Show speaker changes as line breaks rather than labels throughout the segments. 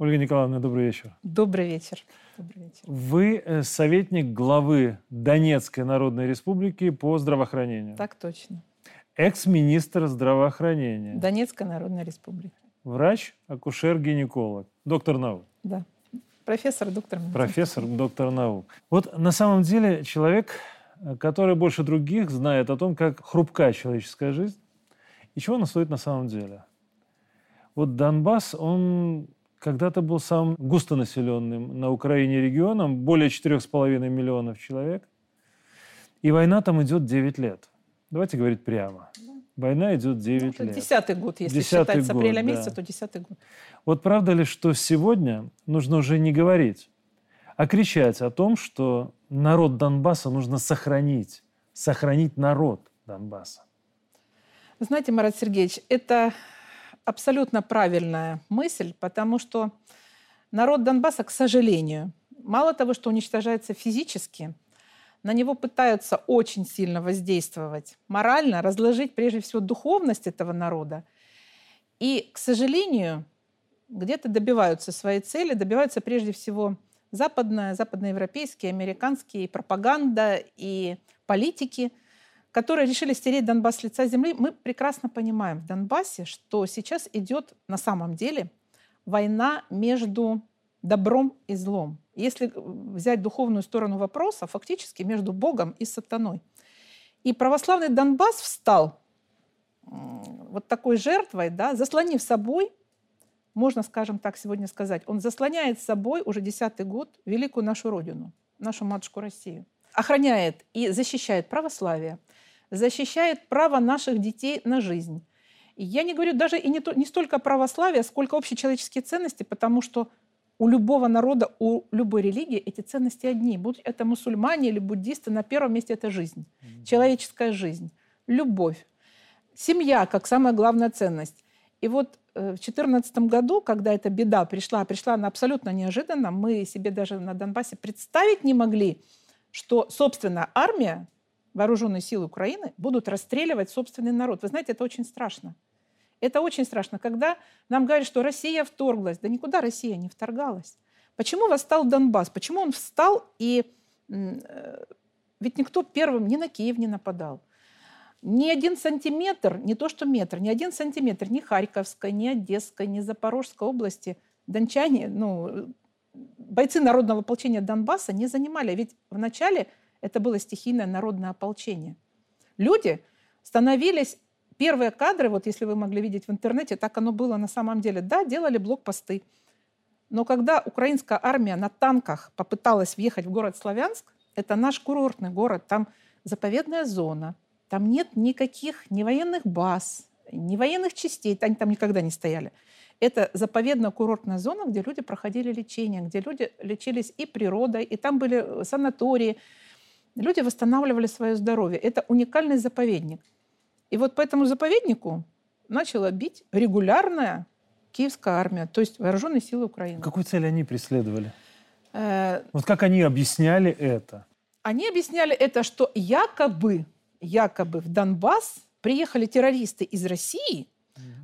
Ольга Николаевна, добрый вечер.
Добрый вечер. Добрый вечер.
Вы э, советник главы Донецкой Народной Республики по здравоохранению.
Так точно.
Экс-министр здравоохранения.
Донецкая Народная Республика.
Врач, акушер-гинеколог. Доктор наук.
Да. Профессор, доктор медицины.
Профессор, доктор наук. Вот на самом деле человек, э, который больше других знает о том, как хрупка человеческая жизнь и чего она стоит на самом деле. Вот Донбасс, он когда-то был самым густонаселенным на Украине регионом, более 4,5 миллионов человек. И война там идет 9 лет. Давайте говорить прямо. Война идет 9
ну,
лет.
Десятый год, если
Десятый
считать с апреля месяца,
да.
то десятый год.
Вот правда ли, что сегодня нужно уже не говорить, а кричать о том, что народ Донбасса нужно сохранить, сохранить народ Донбасса?
Знаете, Марат Сергеевич, это абсолютно правильная мысль, потому что народ Донбасса, к сожалению, мало того, что уничтожается физически, на него пытаются очень сильно воздействовать морально, разложить прежде всего духовность этого народа. И, к сожалению, где-то добиваются своей цели, добиваются прежде всего западная, западноевропейские, американские, и пропаганда, и политики, которые решили стереть Донбасс с лица земли. Мы прекрасно понимаем в Донбассе, что сейчас идет на самом деле война между добром и злом. Если взять духовную сторону вопроса, фактически между Богом и сатаной. И православный Донбасс встал вот такой жертвой, да, заслонив собой, можно, скажем так, сегодня сказать, он заслоняет собой уже десятый год великую нашу Родину, нашу матушку Россию. Охраняет и защищает православие, защищает право наших детей на жизнь. И я не говорю даже и не, то, не столько православие, сколько общечеловеческие ценности, потому что у любого народа, у любой религии эти ценности одни. Будь это мусульмане или буддисты, на первом месте это жизнь, mm-hmm. человеческая жизнь, любовь, семья как самая главная ценность. И вот э, в 2014 году, когда эта беда пришла, пришла она абсолютно неожиданно, мы себе даже на Донбассе представить не могли, что, собственно, армия, вооруженные силы Украины будут расстреливать собственный народ. Вы знаете, это очень страшно. Это очень страшно, когда нам говорят, что Россия вторглась. Да никуда Россия не вторгалась. Почему восстал Донбасс? Почему он встал и... Э, ведь никто первым ни на Киев не нападал. Ни один сантиметр, не то что метр, ни один сантиметр ни Харьковской, ни Одесской, ни Запорожской области дончане, ну, бойцы народного ополчения Донбасса не занимали. Ведь вначале это было стихийное народное ополчение. Люди становились Первые кадры, вот если вы могли видеть в интернете, так оно было на самом деле. Да, делали блокпосты. Но когда украинская армия на танках попыталась въехать в город Славянск, это наш курортный город, там заповедная зона, там нет никаких ни военных баз, ни военных частей, они там никогда не стояли. Это заповедная курортная зона, где люди проходили лечение, где люди лечились и природой, и там были санатории. Люди восстанавливали свое здоровье. Это уникальный заповедник. И вот по этому заповеднику начала бить регулярная киевская армия, то есть вооруженные силы Украины.
Какую цель они преследовали? Э... Вот как они объясняли это?
Они объясняли это, что якобы, якобы в Донбасс приехали террористы из России,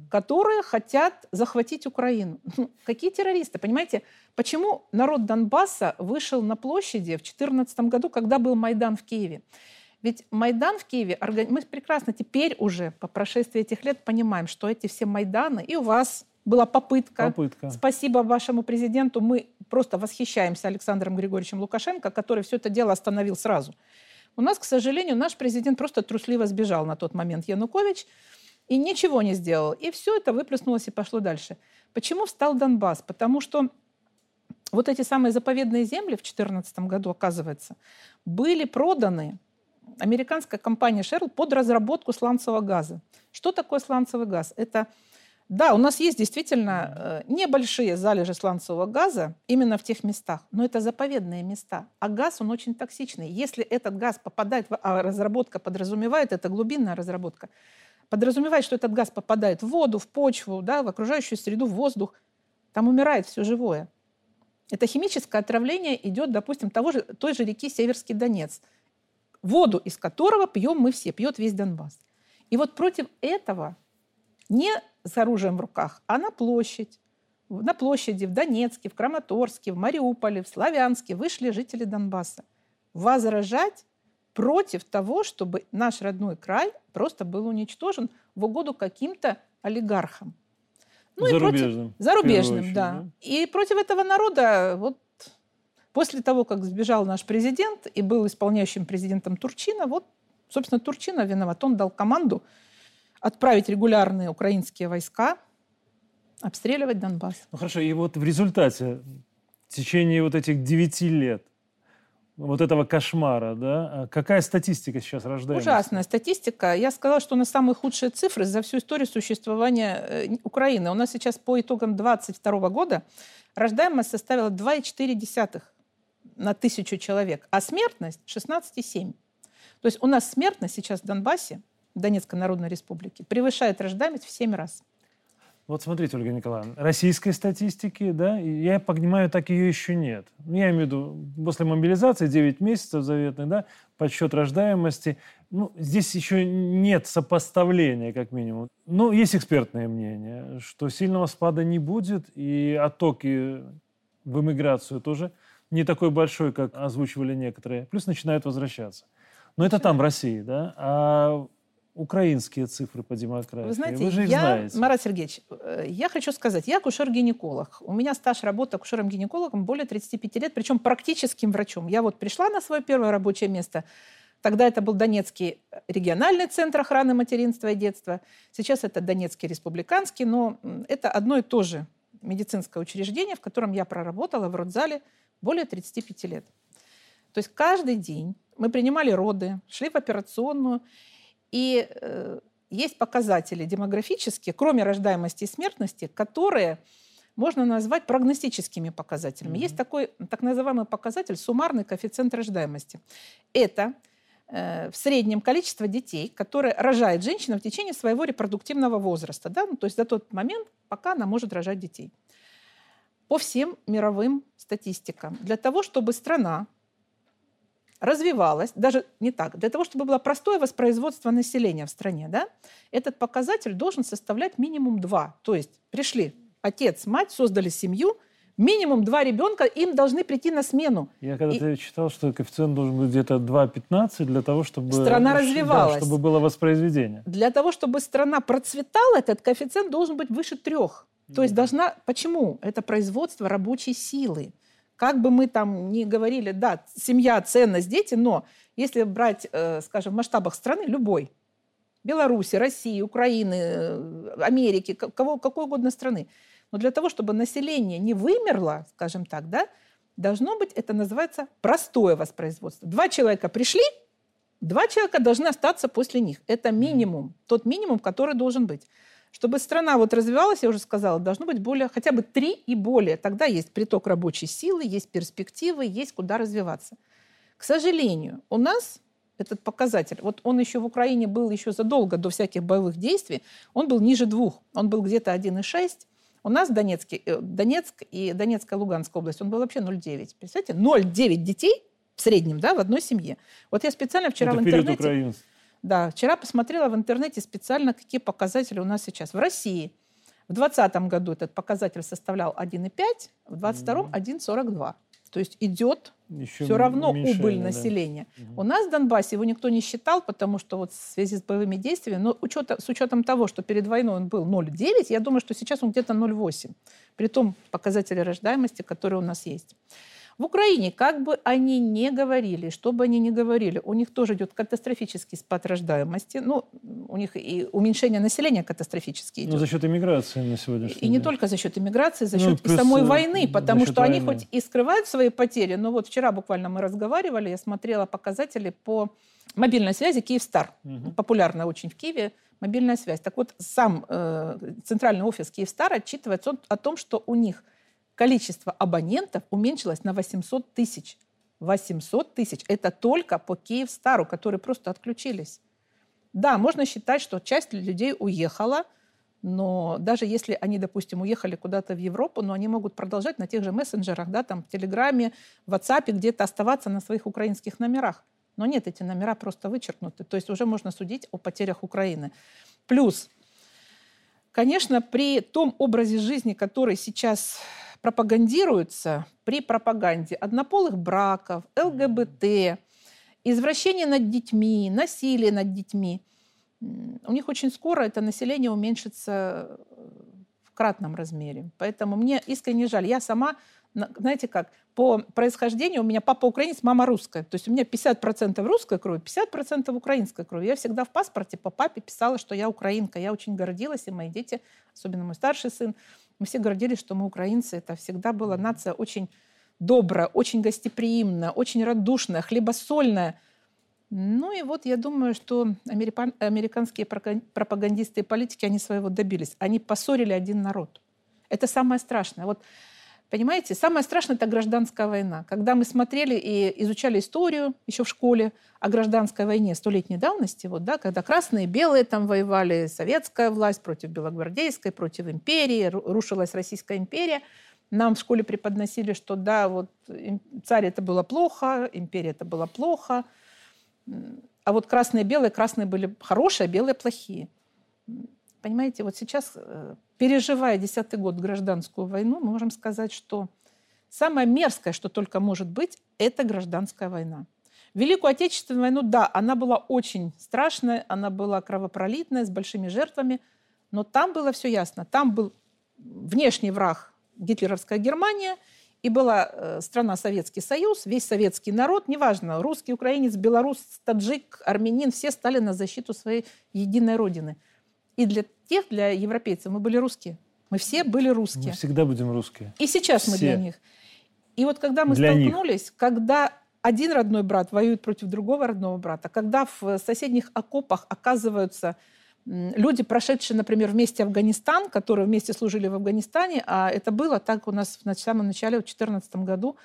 которые хотят захватить Украину. Ну, какие террористы? Понимаете, почему народ Донбасса вышел на площади в 2014 году, когда был Майдан в Киеве? Ведь Майдан в Киеве, мы прекрасно теперь уже по прошествии этих лет понимаем, что эти все Майданы, и у вас была попытка.
попытка.
Спасибо вашему президенту. Мы просто восхищаемся Александром Григорьевичем Лукашенко, который все это дело остановил сразу. У нас, к сожалению, наш президент просто трусливо сбежал на тот момент Янукович и ничего не сделал. И все это выплеснулось и пошло дальше. Почему встал Донбасс? Потому что вот эти самые заповедные земли в 2014 году, оказывается, были проданы американская компания Shell под разработку сланцевого газа. Что такое сланцевый газ? Это да, у нас есть действительно э, небольшие залежи сланцевого газа именно в тех местах, но это заповедные места. А газ, он очень токсичный. Если этот газ попадает, в, а разработка подразумевает, это глубинная разработка, подразумевает, что этот газ попадает в воду, в почву, да, в окружающую среду, в воздух, там умирает все живое. Это химическое отравление идет, допустим, того же, той же реки Северский Донец – воду из которого пьем мы все, пьет весь Донбасс. И вот против этого не с оружием в руках, а на площадь на площади в Донецке, в Краматорске, в Мариуполе, в Славянске вышли жители Донбасса возражать против того, чтобы наш родной край просто был уничтожен в угоду каким-то олигархам.
Ну, зарубежным.
Против, зарубежным, очередь, да. да. И против этого народа вот после того, как сбежал наш президент и был исполняющим президентом Турчина, вот, собственно, Турчина виноват. Он дал команду отправить регулярные украинские войска обстреливать Донбасс.
Ну хорошо, и вот в результате, в течение вот этих девяти лет, вот этого кошмара, да? А какая статистика сейчас рождается?
Ужасная статистика. Я сказала, что у нас самые худшие цифры за всю историю существования э, Украины. У нас сейчас по итогам 2022 года рождаемость составила 2,4 на тысячу человек, а смертность 16,7. То есть у нас смертность сейчас в Донбассе, Донецкой Народной Республике, превышает рождаемость в 7 раз.
Вот смотрите, Ольга Николаевна, российской статистики, да, я понимаю, так ее еще нет. Я имею в виду, после мобилизации 9 месяцев заветных, да, подсчет рождаемости, ну, здесь еще нет сопоставления, как минимум. Но есть экспертное мнение, что сильного спада не будет, и оттоки в эмиграцию тоже не такой большой, как озвучивали некоторые, плюс начинают возвращаться. Но это там, в России, да? А украинские цифры по демократии?
Вы знаете, Вы же их я, знаете. Марат Сергеевич, э, я хочу сказать, я акушер-гинеколог. У меня стаж работы акушером-гинекологом более 35 лет, причем практическим врачом. Я вот пришла на свое первое рабочее место. Тогда это был Донецкий региональный центр охраны материнства и детства. Сейчас это Донецкий республиканский, но это одно и то же медицинское учреждение, в котором я проработала в родзале более 35 лет. То есть каждый день мы принимали роды, шли в операционную, и э, есть показатели демографические, кроме рождаемости и смертности, которые можно назвать прогностическими показателями. Mm-hmm. Есть такой так называемый показатель суммарный коэффициент рождаемости. Это э, в среднем количество детей, которые рожает женщина в течение своего репродуктивного возраста, да? ну, то есть до тот момент, пока она может рожать детей. По всем мировым статистикам. Для того, чтобы страна развивалась, даже не так, для того, чтобы было простое воспроизводство населения в стране, да, этот показатель должен составлять минимум два. То есть пришли отец, мать, создали семью, минимум два ребенка, им должны прийти на смену.
Я когда-то и... читал, что коэффициент должен быть где-то 2,15 для того, чтобы...
Страна развивалась.
Да, чтобы было воспроизведение.
Для того, чтобы страна процветала, этот коэффициент должен быть выше трех. То есть должна... Почему? Это производство рабочей силы. Как бы мы там ни говорили, да, семья, ценность, дети, но если брать, э, скажем, в масштабах страны, любой, Беларуси, России, Украины, э, Америки, кого, какой угодно страны, но для того, чтобы население не вымерло, скажем так, да, должно быть, это называется простое воспроизводство. Два человека пришли, два человека должны остаться после них. Это минимум, тот минимум, который должен быть. Чтобы страна вот развивалась, я уже сказала, должно быть более, хотя бы три и более. Тогда есть приток рабочей силы, есть перспективы, есть куда развиваться. К сожалению, у нас этот показатель, вот он еще в Украине был еще задолго до всяких боевых действий, он был ниже двух, он был где-то 1,6. У нас в Донецке, э, Донецк и Донецкая Луганская область, он был вообще 0,9. Представляете, 0,9 детей в среднем да, в одной семье. Вот я специально вчера
Это
в интернете...
Украинцев.
Да, вчера посмотрела в интернете специально, какие показатели у нас сейчас. В России в 2020 году этот показатель составлял 1,5, в 2022 1,42. То есть идет Еще все равно убыль населения. Да. У нас в Донбассе его никто не считал, потому что вот в связи с боевыми действиями, но учета, с учетом того, что перед войной он был 0,9, я думаю, что сейчас он где-то 0,8. При том показателе рождаемости, которые у нас есть. В Украине, как бы они ни говорили, что бы они ни говорили, у них тоже идет катастрофический спад рождаемости. Ну, у них и уменьшение населения катастрофически идет.
Ну, за счет иммиграции на сегодняшний
И день. не только за счет иммиграции, за счет ну, и самой войны, потому что войны. они хоть и скрывают свои потери, но вот вчера буквально мы разговаривали, я смотрела показатели по мобильной связи Киевстар. Угу. Популярная очень в Киеве мобильная связь. Так вот, сам э, центральный офис Киевстар отчитывается о том, что у них – количество абонентов уменьшилось на 800 тысяч. 800 тысяч. Это только по Киевстару, которые просто отключились. Да, можно считать, что часть людей уехала, но даже если они, допустим, уехали куда-то в Европу, но они могут продолжать на тех же мессенджерах, да, там, в Телеграме, в WhatsApp, где-то оставаться на своих украинских номерах. Но нет, эти номера просто вычеркнуты. То есть уже можно судить о потерях Украины. Плюс Конечно, при том образе жизни, который сейчас пропагандируется, при пропаганде однополых браков, ЛГБТ, извращения над детьми, насилие над детьми, у них очень скоро это население уменьшится в кратном размере. Поэтому мне искренне жаль. Я сама знаете как, по происхождению у меня папа украинец, мама русская. То есть у меня 50% русской крови, 50% украинской крови. Я всегда в паспорте по папе писала, что я украинка. Я очень гордилась, и мои дети, особенно мой старший сын, мы все гордились, что мы украинцы. Это всегда была нация очень добрая, очень гостеприимная, очень радушная, хлебосольная. Ну и вот я думаю, что американ, американские пропагандисты и политики, они своего добились. Они поссорили один народ. Это самое страшное. Вот Понимаете, самое страшное – это гражданская война. Когда мы смотрели и изучали историю еще в школе о гражданской войне столетней давности, вот, да, когда красные и белые там воевали, советская власть против белогвардейской, против империи, рушилась Российская империя, нам в школе преподносили, что да, вот царь это было плохо, империя это было плохо, а вот красные и белые, красные были хорошие, а белые плохие. Понимаете, вот сейчас, э, переживая десятый год гражданскую войну, мы можем сказать, что самое мерзкое, что только может быть, это гражданская война. Великую Отечественную войну, да, она была очень страшная, она была кровопролитная, с большими жертвами, но там было все ясно. Там был внешний враг гитлеровская Германия, и была э, страна Советский Союз, весь советский народ, неважно, русский, украинец, белорус, таджик, армянин, все стали на защиту своей единой родины. И для тех, для европейцев, мы были русские. Мы все были русские.
Мы всегда будем русские.
И сейчас все. мы для них. И вот когда мы для столкнулись, них. когда один родной брат воюет против другого родного брата, когда в соседних окопах оказываются люди, прошедшие, например, вместе Афганистан, которые вместе служили в Афганистане, а это было так у нас в самом начале, в 2014 году,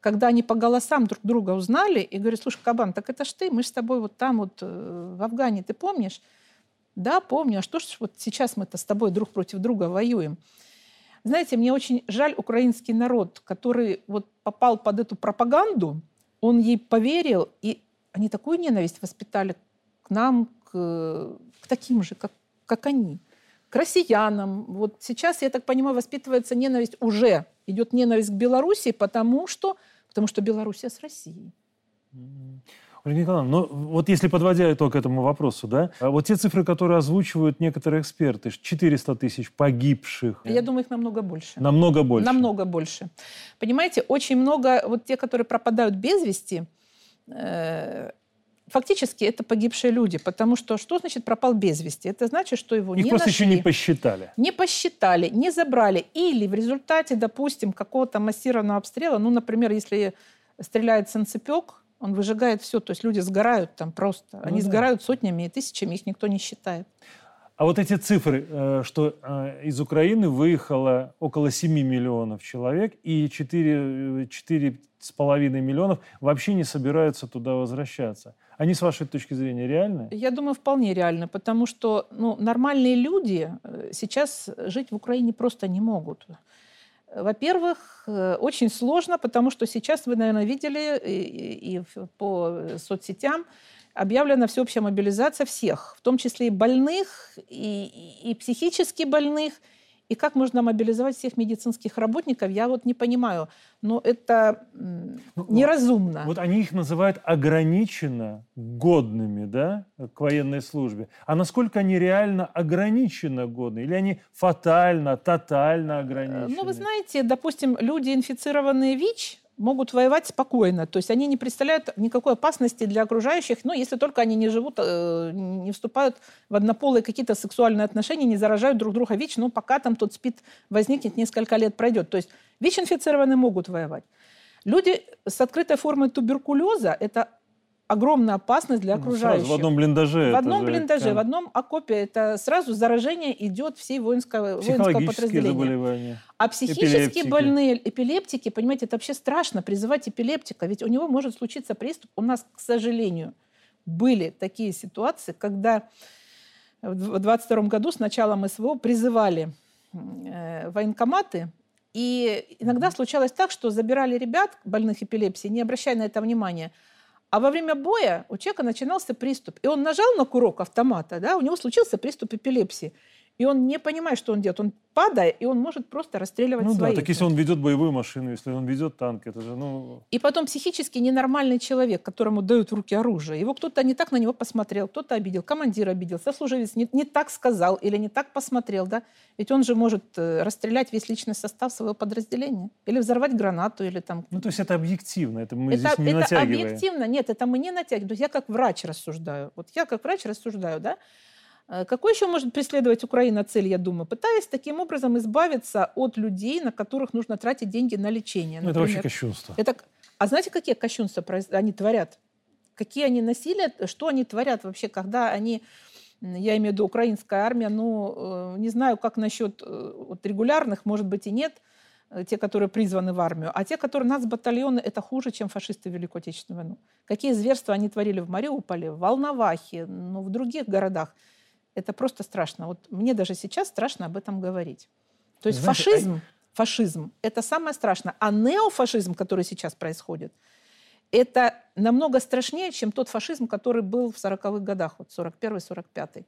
когда они по голосам друг друга узнали и говорят, слушай, Кабан, так это ж ты, мы с тобой вот там вот э, в Афгане, ты помнишь? Да, помню. А что ж вот сейчас мы-то с тобой друг против друга воюем? Знаете, мне очень жаль украинский народ, который вот попал под эту пропаганду, он ей поверил, и они такую ненависть воспитали к нам, к, к таким же, как, как они, к россиянам. Вот сейчас, я так понимаю, воспитывается ненависть уже, идет ненависть к Беларуси, потому что, потому что Белоруссия с Россией.
Ольга Николаевна, ну вот если подводя итог этому вопросу, да, а вот те цифры, которые озвучивают некоторые эксперты, 400 тысяч погибших.
Я думаю, их намного больше.
Намного больше.
Намного больше. Понимаете, очень много, вот те, которые пропадают без вести, э, фактически это погибшие люди, потому что что значит пропал без вести? Это значит, что его
Их
не
просто
нашли,
еще не посчитали.
Не посчитали, не забрали. Или в результате, допустим, какого-то массированного обстрела, ну, например, если стреляет санцепек, он выжигает все. То есть люди сгорают там просто. Они ну, да. сгорают сотнями и тысячами, их никто не считает.
А вот эти цифры, э, что э, из Украины выехало около 7 миллионов человек, и 4,5 4 миллионов вообще не собираются туда возвращаться. Они, с вашей точки зрения, реальны?
Я думаю, вполне реальны, потому что ну, нормальные люди э, сейчас жить в Украине просто не могут. Во-первых, э, очень сложно, потому что сейчас вы, наверное, видели и, по соцсетям объявлена всеобщая мобилизация всех, в том числе и больных, и, и психически больных, и как можно мобилизовать всех медицинских работников, я вот не понимаю. Но это ну, неразумно.
Вот они их называют ограниченно годными да, к военной службе. А насколько они реально ограниченно годны? Или они фатально, тотально ограничены?
Ну, вы знаете, допустим, люди, инфицированные ВИЧ, могут воевать спокойно. То есть они не представляют никакой опасности для окружающих, ну, если только они не живут, э, не вступают в однополые какие-то сексуальные отношения, не заражают друг друга ВИЧ, ну, пока там тот спит возникнет, несколько лет пройдет. То есть ВИЧ-инфицированные могут воевать. Люди с открытой формой туберкулеза – это огромная опасность для окружающих.
Сразу в одном блиндаже.
В одном блиндаже, же... в одном окопе. Это сразу заражение идет всей воинского, воинского подразделения.
заболевания.
А психически эпилептики. больные эпилептики, понимаете, это вообще страшно призывать эпилептика, ведь у него может случиться приступ. У нас, к сожалению, были такие ситуации, когда в 22 году с началом СВО призывали э, военкоматы и иногда случалось так, что забирали ребят, больных эпилепсией, не обращая на это внимания, а во время боя у человека начинался приступ. И он нажал на курок автомата, да, у него случился приступ эпилепсии. И он не понимает, что он делает. Он падая, и он может просто расстреливать
ну,
своих.
да, так если он ведет боевую машину, если он ведет танк, это же, ну...
И потом психически ненормальный человек, которому дают в руки оружие. Его кто-то не так на него посмотрел, кто-то обидел, командир обидел, сослуживец не, не так сказал или не так посмотрел, да? Ведь он же может э, расстрелять весь личный состав своего подразделения. Или взорвать гранату, или там...
Ну, то есть это объективно, это мы
это,
здесь не
это
натягиваем.
объективно, нет, это мы не натягиваем. То есть я как врач рассуждаю. Вот я как врач рассуждаю, да? Э, какой еще может преследовать Украина цель, я думаю? Пытаясь таким образом избавиться от людей, на которых нужно тратить деньги на лечение.
Ну, это вообще кощунство.
Это... А знаете, какие кощунства они творят? Какие они насилия, что они творят вообще, когда они, я имею в виду украинская армия, ну, э, не знаю, как насчет э, вот, регулярных, может быть, и нет, те, которые призваны в армию, а те, которые нас батальоны, это хуже, чем фашисты в Великую Отечественную войну. Какие зверства они творили в Мариуполе, в Волновахе, ну, в других городах. Это просто страшно. Вот мне даже сейчас страшно об этом говорить. То есть Знаете, фашизм, а... фашизм – это самое страшное. А неофашизм, который сейчас происходит, это намного страшнее, чем тот фашизм, который был в 40-х годах, вот 41-45.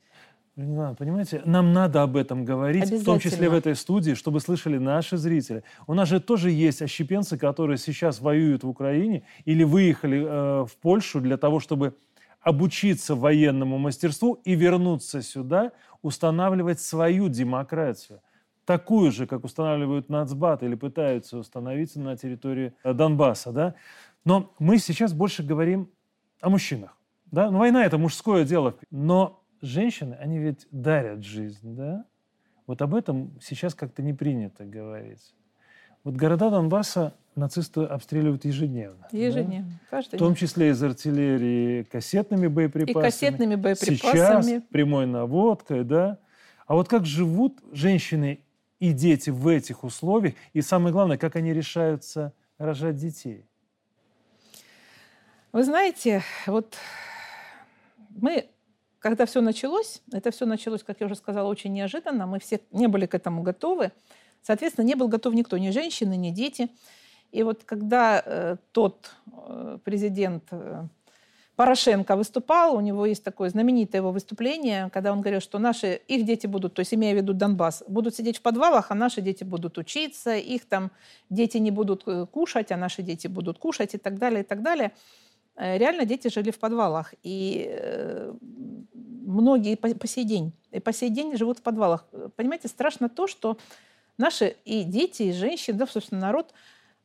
Понимаете, нам надо об этом говорить, в том числе в этой студии, чтобы слышали наши зрители. У нас же тоже есть ощепенцы, которые сейчас воюют в Украине или выехали э, в Польшу для того, чтобы обучиться военному мастерству и вернуться сюда, устанавливать свою демократию. Такую же, как устанавливают нацбат или пытаются установить на территории э, Донбасса. Да? Но мы сейчас больше говорим о мужчинах. Да? Ну, война – это мужское дело. Но женщины, они ведь дарят жизнь. Да? Вот об этом сейчас как-то не принято говорить. Вот города Донбасса нацисты обстреливают ежедневно.
Ежедневно, да? каждый
В том числе из артиллерии кассетными боеприпасами.
И кассетными боеприпасами.
Сейчас прямой наводкой, да. А вот как живут женщины и дети в этих условиях, и самое главное, как они решаются рожать детей?
Вы знаете, вот мы, когда все началось, это все началось, как я уже сказала, очень неожиданно, мы все не были к этому готовы. Соответственно, не был готов никто, ни женщины, ни дети. И вот когда э, тот э, президент э, Порошенко выступал, у него есть такое знаменитое его выступление, когда он говорил, что наши, их дети будут, то есть имея в виду Донбасс, будут сидеть в подвалах, а наши дети будут учиться, их там дети не будут кушать, а наши дети будут кушать и так далее, и так далее. Реально дети жили в подвалах. И многие по сей день, и по сей день живут в подвалах. Понимаете, страшно то, что наши и дети, и женщины, да, собственно, народ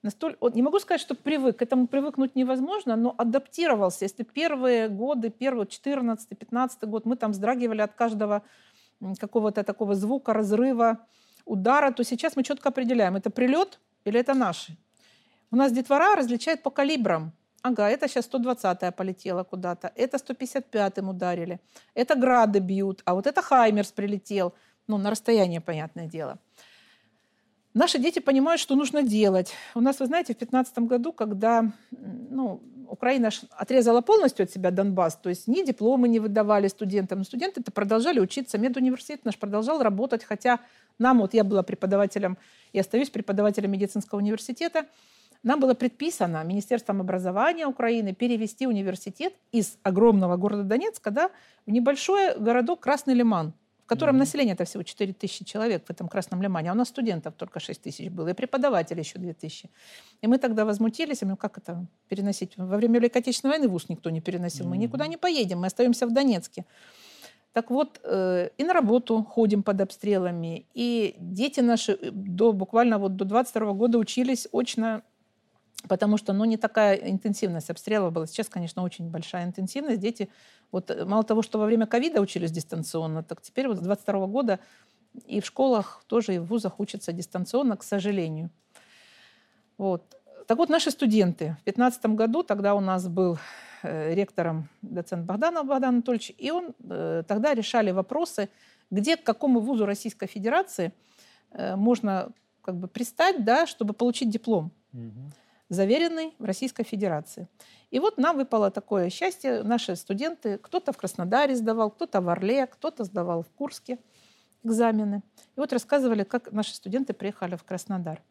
настолько... Не могу сказать, что привык, к этому привыкнуть невозможно, но адаптировался. Если первые годы, первый 14-15 год, мы там вздрагивали от каждого какого-то такого звука, разрыва, удара, то сейчас мы четко определяем, это прилет или это наши. У нас детвора различает по калибрам. Ага, это сейчас 120-я полетела куда-то, это 155-м ударили, это грады бьют, а вот это Хаймерс прилетел. Ну, на расстояние, понятное дело. Наши дети понимают, что нужно делать. У нас, вы знаете, в 2015 году, когда ну, Украина отрезала полностью от себя Донбасс, то есть ни дипломы не выдавали студентам, но студенты-то продолжали учиться, медуниверситет наш продолжал работать, хотя нам, вот я была преподавателем и остаюсь преподавателем медицинского университета, нам было предписано Министерством образования Украины перевести университет из огромного города Донецка да, в небольшой городок Красный Лиман – в котором mm-hmm. население-то всего 4 тысячи человек в этом Красном Лимане, а у нас студентов только 6 тысяч было, и преподавателей еще 2 тысячи. И мы тогда возмутились, и мы, как это переносить? Во время Великой Отечественной войны ВУЗ никто не переносил, mm-hmm. мы никуда не поедем, мы остаемся в Донецке. Так вот, э, и на работу ходим под обстрелами, и дети наши э, до, буквально вот до 22 года учились очно потому что ну, не такая интенсивность обстрелов была. Сейчас, конечно, очень большая интенсивность. Дети, вот э, мало того, что во время ковида учились дистанционно, так теперь вот с 22 года и в школах тоже, и в вузах учатся дистанционно, к сожалению. Вот. Так вот, наши студенты. В 2015 году тогда у нас был э, ректором доцент Богданов Богдан Анатольевич, и он э, тогда решали вопросы, где к какому вузу Российской Федерации э, можно как бы пристать, да, чтобы получить диплом. Угу заверенный в Российской Федерации. И вот нам выпало такое счастье. Наши студенты, кто-то в Краснодаре сдавал, кто-то в Орле, кто-то сдавал в Курске экзамены. И вот рассказывали, как наши студенты приехали в Краснодар.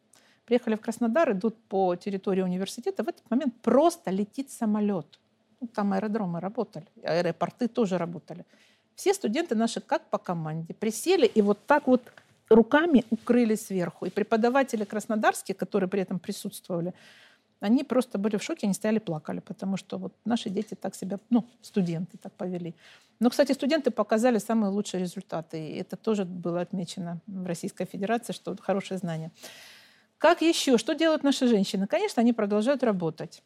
Приехали в Краснодар, идут по территории университета. В этот момент просто летит самолет. Ну, там аэродромы работали, аэропорты тоже работали. Все студенты наши как по команде присели и вот так вот руками укрыли сверху. И преподаватели краснодарские, которые при этом присутствовали, они просто были в шоке, они стояли плакали, потому что вот наши дети так себя, ну, студенты так повели. Но, кстати, студенты показали самые лучшие результаты, и это тоже было отмечено в Российской Федерации, что хорошее знание. Как еще? Что делают наши женщины? Конечно, они продолжают работать.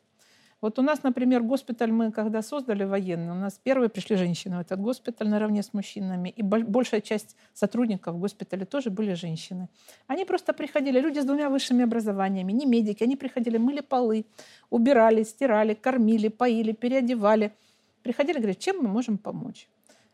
Вот у нас, например, госпиталь мы когда создали военный, у нас первые пришли женщины в этот госпиталь наравне с мужчинами, и большая часть сотрудников госпиталя тоже были женщины. Они просто приходили, люди с двумя высшими образованиями, не медики, они приходили, мыли полы, убирали, стирали, кормили, поили, переодевали. Приходили, говорят, чем мы можем помочь?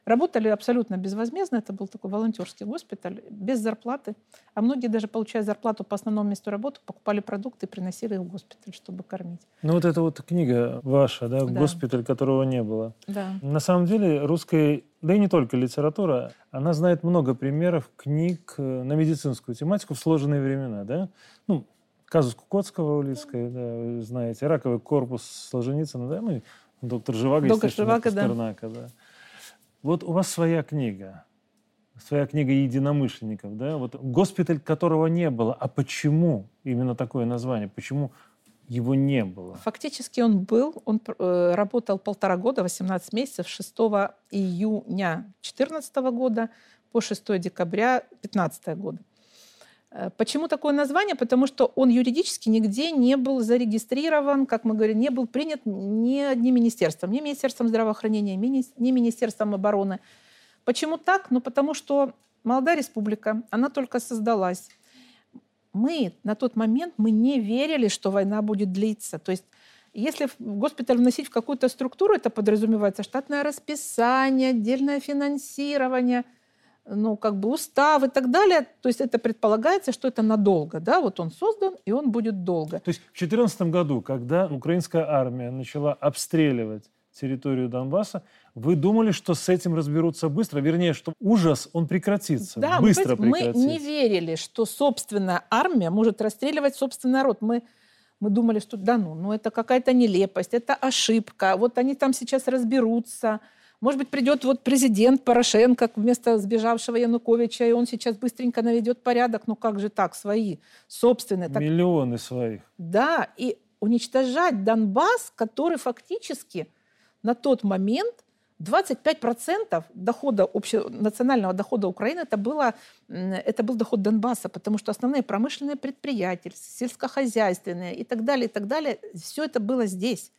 Работали абсолютно безвозмездно, это был такой волонтерский госпиталь, без зарплаты. А многие даже, получая зарплату по основному месту работы, покупали продукты и приносили их в госпиталь, чтобы кормить.
Ну вот эта вот книга ваша, да, да. «Госпиталь, которого не было».
Да.
На самом деле русская, да и не только литература, она знает много примеров книг э, на медицинскую тематику в сложные времена, да? Ну, казус Кукотского, Улицкой, да, вы знаете, раковый корпус Солженицына, да, ну, доктор Живаго, доктор Живаго, да. да. Вот у вас своя книга, своя книга единомышленников, да? Вот госпиталь, которого не было. А почему именно такое название? Почему его не было?
Фактически он был, он э, работал полтора года, 18 месяцев, 6 июня 2014 года по 6 декабря 2015 года. Э, почему такое название? Потому что он юридически нигде не был зарегистрирован, как мы говорим, не был принят ни одним министерством, ни Министерством здравоохранения, ни Министерством обороны. Почему так? Ну, потому что молодая республика, она только создалась. Мы на тот момент мы не верили, что война будет длиться. То есть если госпиталь вносить в какую-то структуру, это подразумевается штатное расписание, отдельное финансирование – ну, как бы устав и так далее. То есть это предполагается, что это надолго, да, вот он создан, и он будет долго.
То есть в 2014 году, когда украинская армия начала обстреливать территорию Донбасса, вы думали, что с этим разберутся быстро? Вернее, что ужас, он прекратится,
да,
быстро
мы,
прекратится.
Мы не верили, что собственная армия может расстреливать собственный народ. Мы, мы думали, что да ну, ну это какая-то нелепость, это ошибка. Вот они там сейчас разберутся. Может быть, придет вот президент Порошенко вместо сбежавшего Януковича, и он сейчас быстренько наведет порядок. Ну как же так, свои, собственные. Так...
Миллионы своих.
Да, и уничтожать Донбасс, который фактически на тот момент 25% дохода общего, национального дохода Украины это, было, это был доход Донбасса, потому что основные промышленные предприятия, сельскохозяйственные и так далее, и так далее, все это было здесь.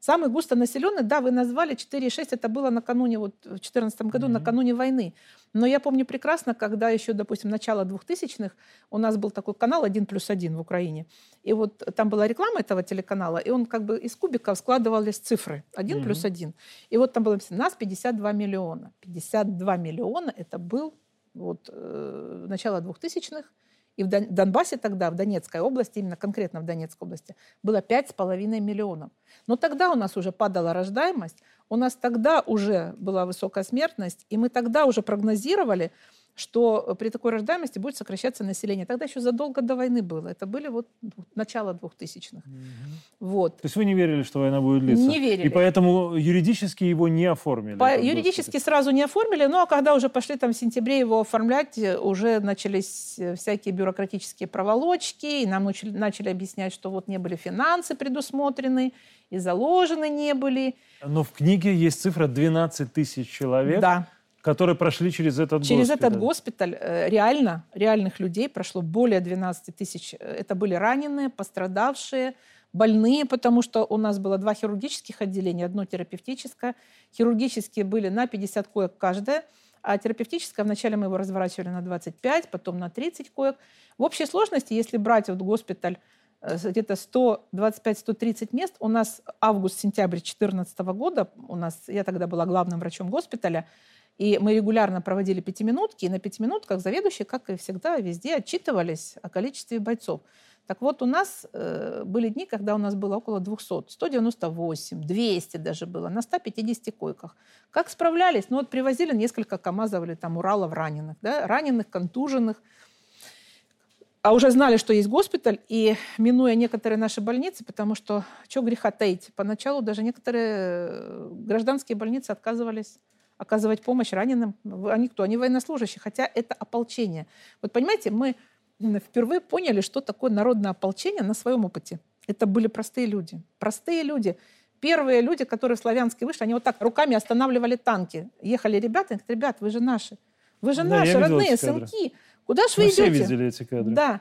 Самый густонаселенный, да, вы назвали 4,6, это было накануне, вот в 2014 году, mm-hmm. накануне войны. Но я помню прекрасно, когда еще, допустим, начало 2000-х, у нас был такой канал «1 плюс 1» в Украине. И вот там была реклама этого телеканала, и он как бы из кубиков складывались цифры. 1 mm-hmm. плюс 1. И вот там было написано «Нас 52 миллиона». 52 миллиона – это был вот, э, начало 2000-х, и в Донбассе тогда, в Донецкой области, именно конкретно в Донецкой области, было 5,5 миллионов. Но тогда у нас уже падала рождаемость, у нас тогда уже была высокая смертность, и мы тогда уже прогнозировали, что при такой рождаемости будет сокращаться население. Тогда еще задолго до войны было. Это были вот начало 2000-х. Угу. Вот.
То есть вы не верили, что война будет длиться?
Не верили.
И поэтому юридически его не оформили?
По, юридически госпиталь. сразу не оформили, ну а когда уже пошли там в сентябре его оформлять, уже начались всякие бюрократические проволочки, и нам начали, начали объяснять, что вот не были финансы предусмотрены, и заложены не были.
Но в книге есть цифра 12 тысяч человек.
Да
Которые прошли через этот
через
госпиталь.
Этот госпиталь э, реально, реальных людей прошло более 12 тысяч. Это были раненые, пострадавшие, больные, потому что у нас было два хирургических отделения, одно терапевтическое. Хирургические были на 50 коек каждое, а терапевтическое вначале мы его разворачивали на 25, потом на 30 коек. В общей сложности, если брать вот госпиталь э, где-то 125-130 мест. У нас август-сентябрь 2014 года, у нас, я тогда была главным врачом госпиталя, и мы регулярно проводили пятиминутки, и на пятиминутках заведующие, как и всегда, везде отчитывались о количестве бойцов. Так вот, у нас э, были дни, когда у нас было около 200, 198, 200 даже было, на 150 койках. Как справлялись? Ну вот привозили несколько КАМАЗов или там Уралов раненых, да? раненых, контуженных. А уже знали, что есть госпиталь, и минуя некоторые наши больницы, потому что, что греха таить, поначалу даже некоторые э, гражданские больницы отказывались оказывать помощь раненым. Они кто? Они военнослужащие, хотя это ополчение. Вот понимаете, мы впервые поняли, что такое народное ополчение на своем опыте. Это были простые люди. Простые люди. Первые люди, которые в Славянске вышли, они вот так руками останавливали танки. Ехали ребята, говорят, ребят, вы же наши. Вы же да, наши, родные, сынки. Куда же вы Мы идете?
все видели эти кадры.
Да.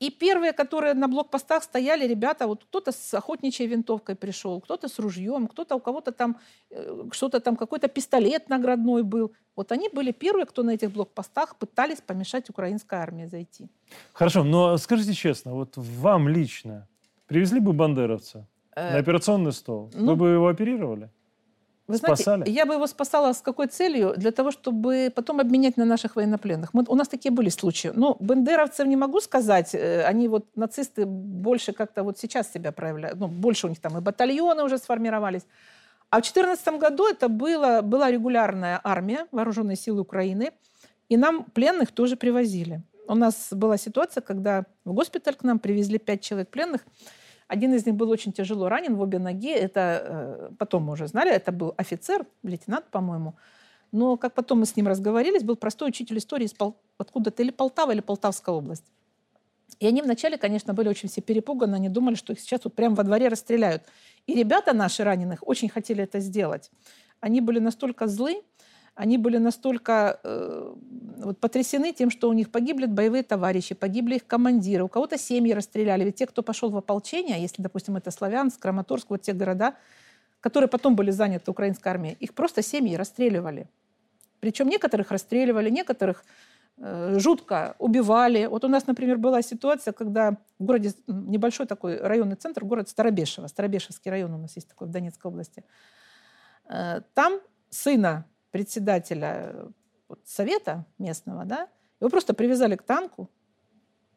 И первые, которые на блокпостах стояли, ребята, вот кто-то с охотничьей винтовкой пришел, кто-то с ружьем, кто-то у кого-то там э, что-то там, какой-то пистолет наградной был. Вот они были первые, кто на этих блокпостах пытались помешать украинской армии зайти.
Хорошо, но скажите честно, вот вам лично привезли бы бандеровца э, на операционный стол, ну, вы бы его оперировали?
Вы знаете, Спасали? я бы его спасала с какой целью? Для того, чтобы потом обменять на наших военнопленных. Мы, у нас такие были случаи. Ну, бендеровцев не могу сказать. Э, они вот, нацисты, больше как-то вот сейчас себя проявляют. Ну, больше у них там и батальоны уже сформировались. А в 2014 году это было, была регулярная армия, вооруженные силы Украины. И нам пленных тоже привозили. У нас была ситуация, когда в госпиталь к нам привезли пять человек пленных – один из них был очень тяжело ранен в обе ноги. Это э, потом мы уже знали, это был офицер, лейтенант, по-моему. Но как потом мы с ним разговорились, был простой учитель истории из Пол... откуда-то или Полтава, или Полтавская область. И они вначале, конечно, были очень все перепуганы, они думали, что их сейчас вот прямо во дворе расстреляют. И ребята наши раненых очень хотели это сделать. Они были настолько злы, они были настолько э, вот, потрясены тем, что у них погибли боевые товарищи, погибли их командиры, у кого-то семьи расстреляли. Ведь те, кто пошел в ополчение, если, допустим, это Славянск, Краматорск, вот те города, которые потом были заняты украинской армией, их просто семьи расстреливали. Причем некоторых расстреливали, некоторых э, жутко убивали. Вот у нас, например, была ситуация, когда в городе, небольшой такой районный центр, город Старобешево, Старобешевский район у нас есть такой в Донецкой области. Э, там сына председателя э, совета местного, да, его просто привязали к танку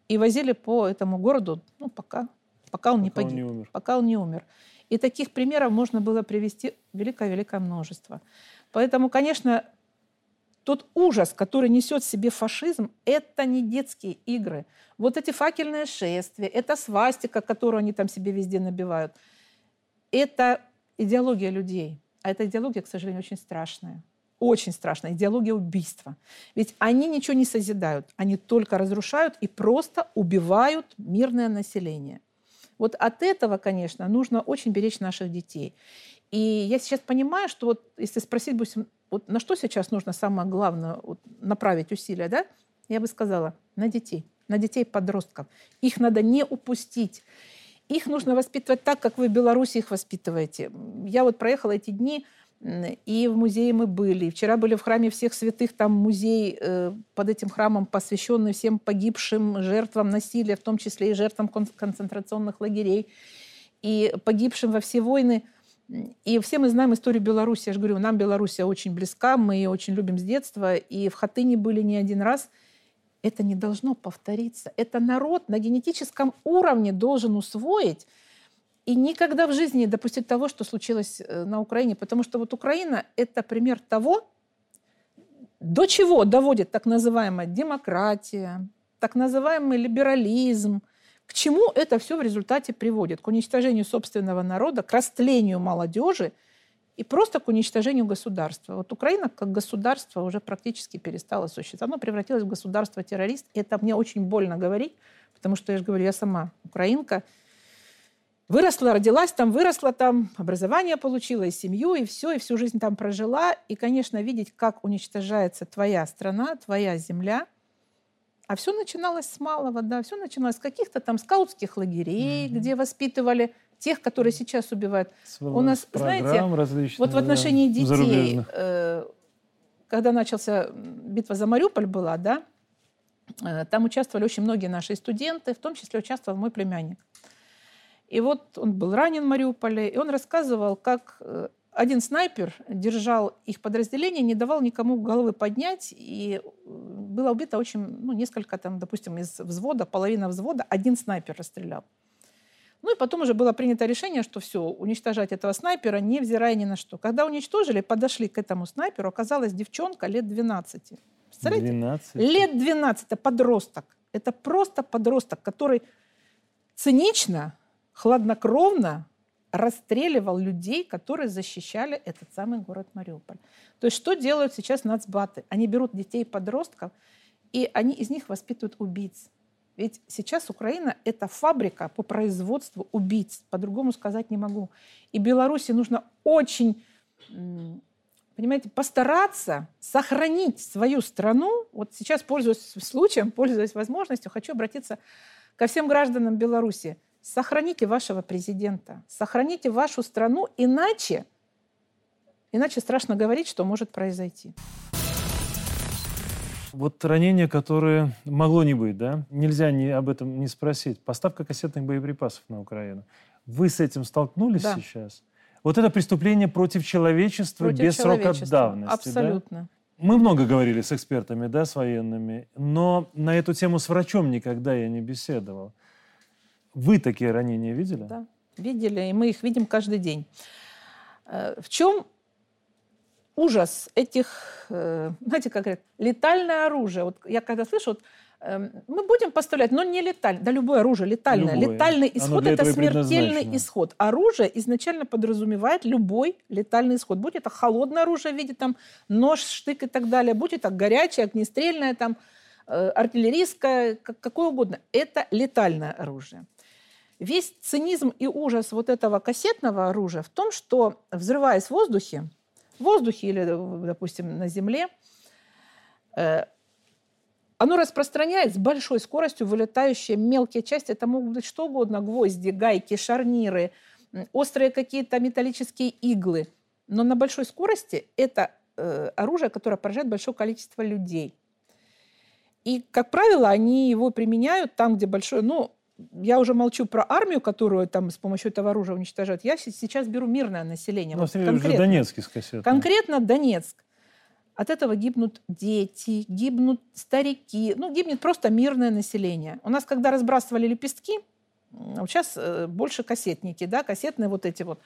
и возили по этому городу, ну, пока, пока он пока не погиб, он не умер. пока он не умер. И таких примеров можно было привести великое-великое множество. Поэтому, конечно, тот ужас, который несет в себе фашизм, это не детские игры. Вот эти факельные шествия, это свастика, которую они там себе везде набивают, это идеология людей. А эта идеология, к сожалению, очень страшная очень страшная идеология убийства. Ведь они ничего не созидают, они только разрушают и просто убивают мирное население. Вот от этого, конечно, нужно очень беречь наших детей. И я сейчас понимаю, что вот если спросить, допустим, вот на что сейчас нужно самое главное вот, направить усилия, да, я бы сказала, на детей, на детей-подростков. Их надо не упустить. Их нужно воспитывать так, как вы в Беларуси их воспитываете. Я вот проехала эти дни и в музее мы были. Вчера были в храме всех святых, там музей э, под этим храмом, посвященный всем погибшим жертвам насилия, в том числе и жертвам концентрационных лагерей, и погибшим во все войны. И все мы знаем историю Беларуси. Я же говорю, нам Белоруссия очень близка, мы ее очень любим с детства, и в Хатыне были не один раз. Это не должно повториться. Это народ на генетическом уровне должен усвоить, и никогда в жизни не допустить того, что случилось э, на Украине, потому что вот Украина – это пример того, до чего доводит так называемая демократия, так называемый либерализм, к чему это все в результате приводит? К уничтожению собственного народа, к растлению молодежи и просто к уничтожению государства. Вот Украина как государство уже практически перестала существовать. Оно превратилось в государство-террорист. И это мне очень больно говорить, потому что, я же говорю, я сама украинка – Выросла, родилась там, выросла там, образование получила, и семью, и все, и всю жизнь там прожила. И, конечно, видеть, как уничтожается твоя страна, твоя земля. А все начиналось с малого, да, все начиналось с каких-то там скаутских лагерей, mm-hmm. где воспитывали тех, которые сейчас убивают.
Свобод, У нас, знаете,
вот в отношении да, детей, э, когда начался битва за Мариуполь была, да, э, там участвовали очень многие наши студенты, в том числе участвовал мой племянник. И вот он был ранен в Мариуполе, и он рассказывал, как э, один снайпер держал их подразделение, не давал никому головы поднять, и э, было убито очень, ну, несколько там, допустим, из взвода, половина взвода, один снайпер расстрелял. Ну и потом уже было принято решение, что все, уничтожать этого снайпера, невзирая ни на что. Когда уничтожили, подошли к этому снайперу, оказалась девчонка лет 12.
Представляете? 12?
Лет 12, это подросток. Это просто подросток, который цинично хладнокровно расстреливал людей, которые защищали этот самый город Мариуполь. То есть что делают сейчас нацбаты? Они берут детей подростков, и они из них воспитывают убийц. Ведь сейчас Украина – это фабрика по производству убийц. По-другому сказать не могу. И Беларуси нужно очень, понимаете, постараться сохранить свою страну. Вот сейчас, пользуясь случаем, пользуясь возможностью, хочу обратиться ко всем гражданам Беларуси. Сохраните вашего президента, сохраните вашу страну, иначе, иначе страшно говорить, что может произойти.
Вот ранение, которое могло не быть, да? Нельзя не, об этом не спросить. Поставка кассетных боеприпасов на Украину. Вы с этим столкнулись да. сейчас? Вот это преступление против человечества против без человечества. срока давности.
Абсолютно.
Да? Мы много говорили с экспертами, да, с военными, но на эту тему с врачом никогда я не беседовал. Вы такие ранения видели?
Да, видели, и мы их видим каждый день. Э, в чем ужас этих, э, знаете, как говорят, летальное оружие. Вот я когда слышу, вот, эм, мы будем поставлять, но не летальное, да любое оружие летальное. Любое. Летальный исход – это смертельный исход. Оружие изначально подразумевает любой летальный исход. Будь это холодное оружие в виде там нож, штык и так далее, будь это горячее, огнестрельное, там, э, артиллерийское, как, какое угодно. Это летальное оружие. Весь цинизм и ужас вот этого кассетного оружия в том, что, взрываясь в воздухе, в воздухе или, допустим, на земле, э, оно распространяет с большой скоростью вылетающие мелкие части. Это могут быть что угодно, гвозди, гайки, шарниры, острые какие-то металлические иглы. Но на большой скорости это э, оружие, которое поражает большое количество людей. И, как правило, они его применяют там, где большое, ну, я уже молчу про армию, которую там с помощью этого оружия уничтожают. Я сейчас беру мирное население.
Ну, вот конкретно, Донецкий
с Конкретно Донецк. От этого гибнут дети, гибнут старики, ну, гибнет просто мирное население. У нас, когда разбрасывали лепестки, вот сейчас э, больше кассетники, да, кассетные вот эти вот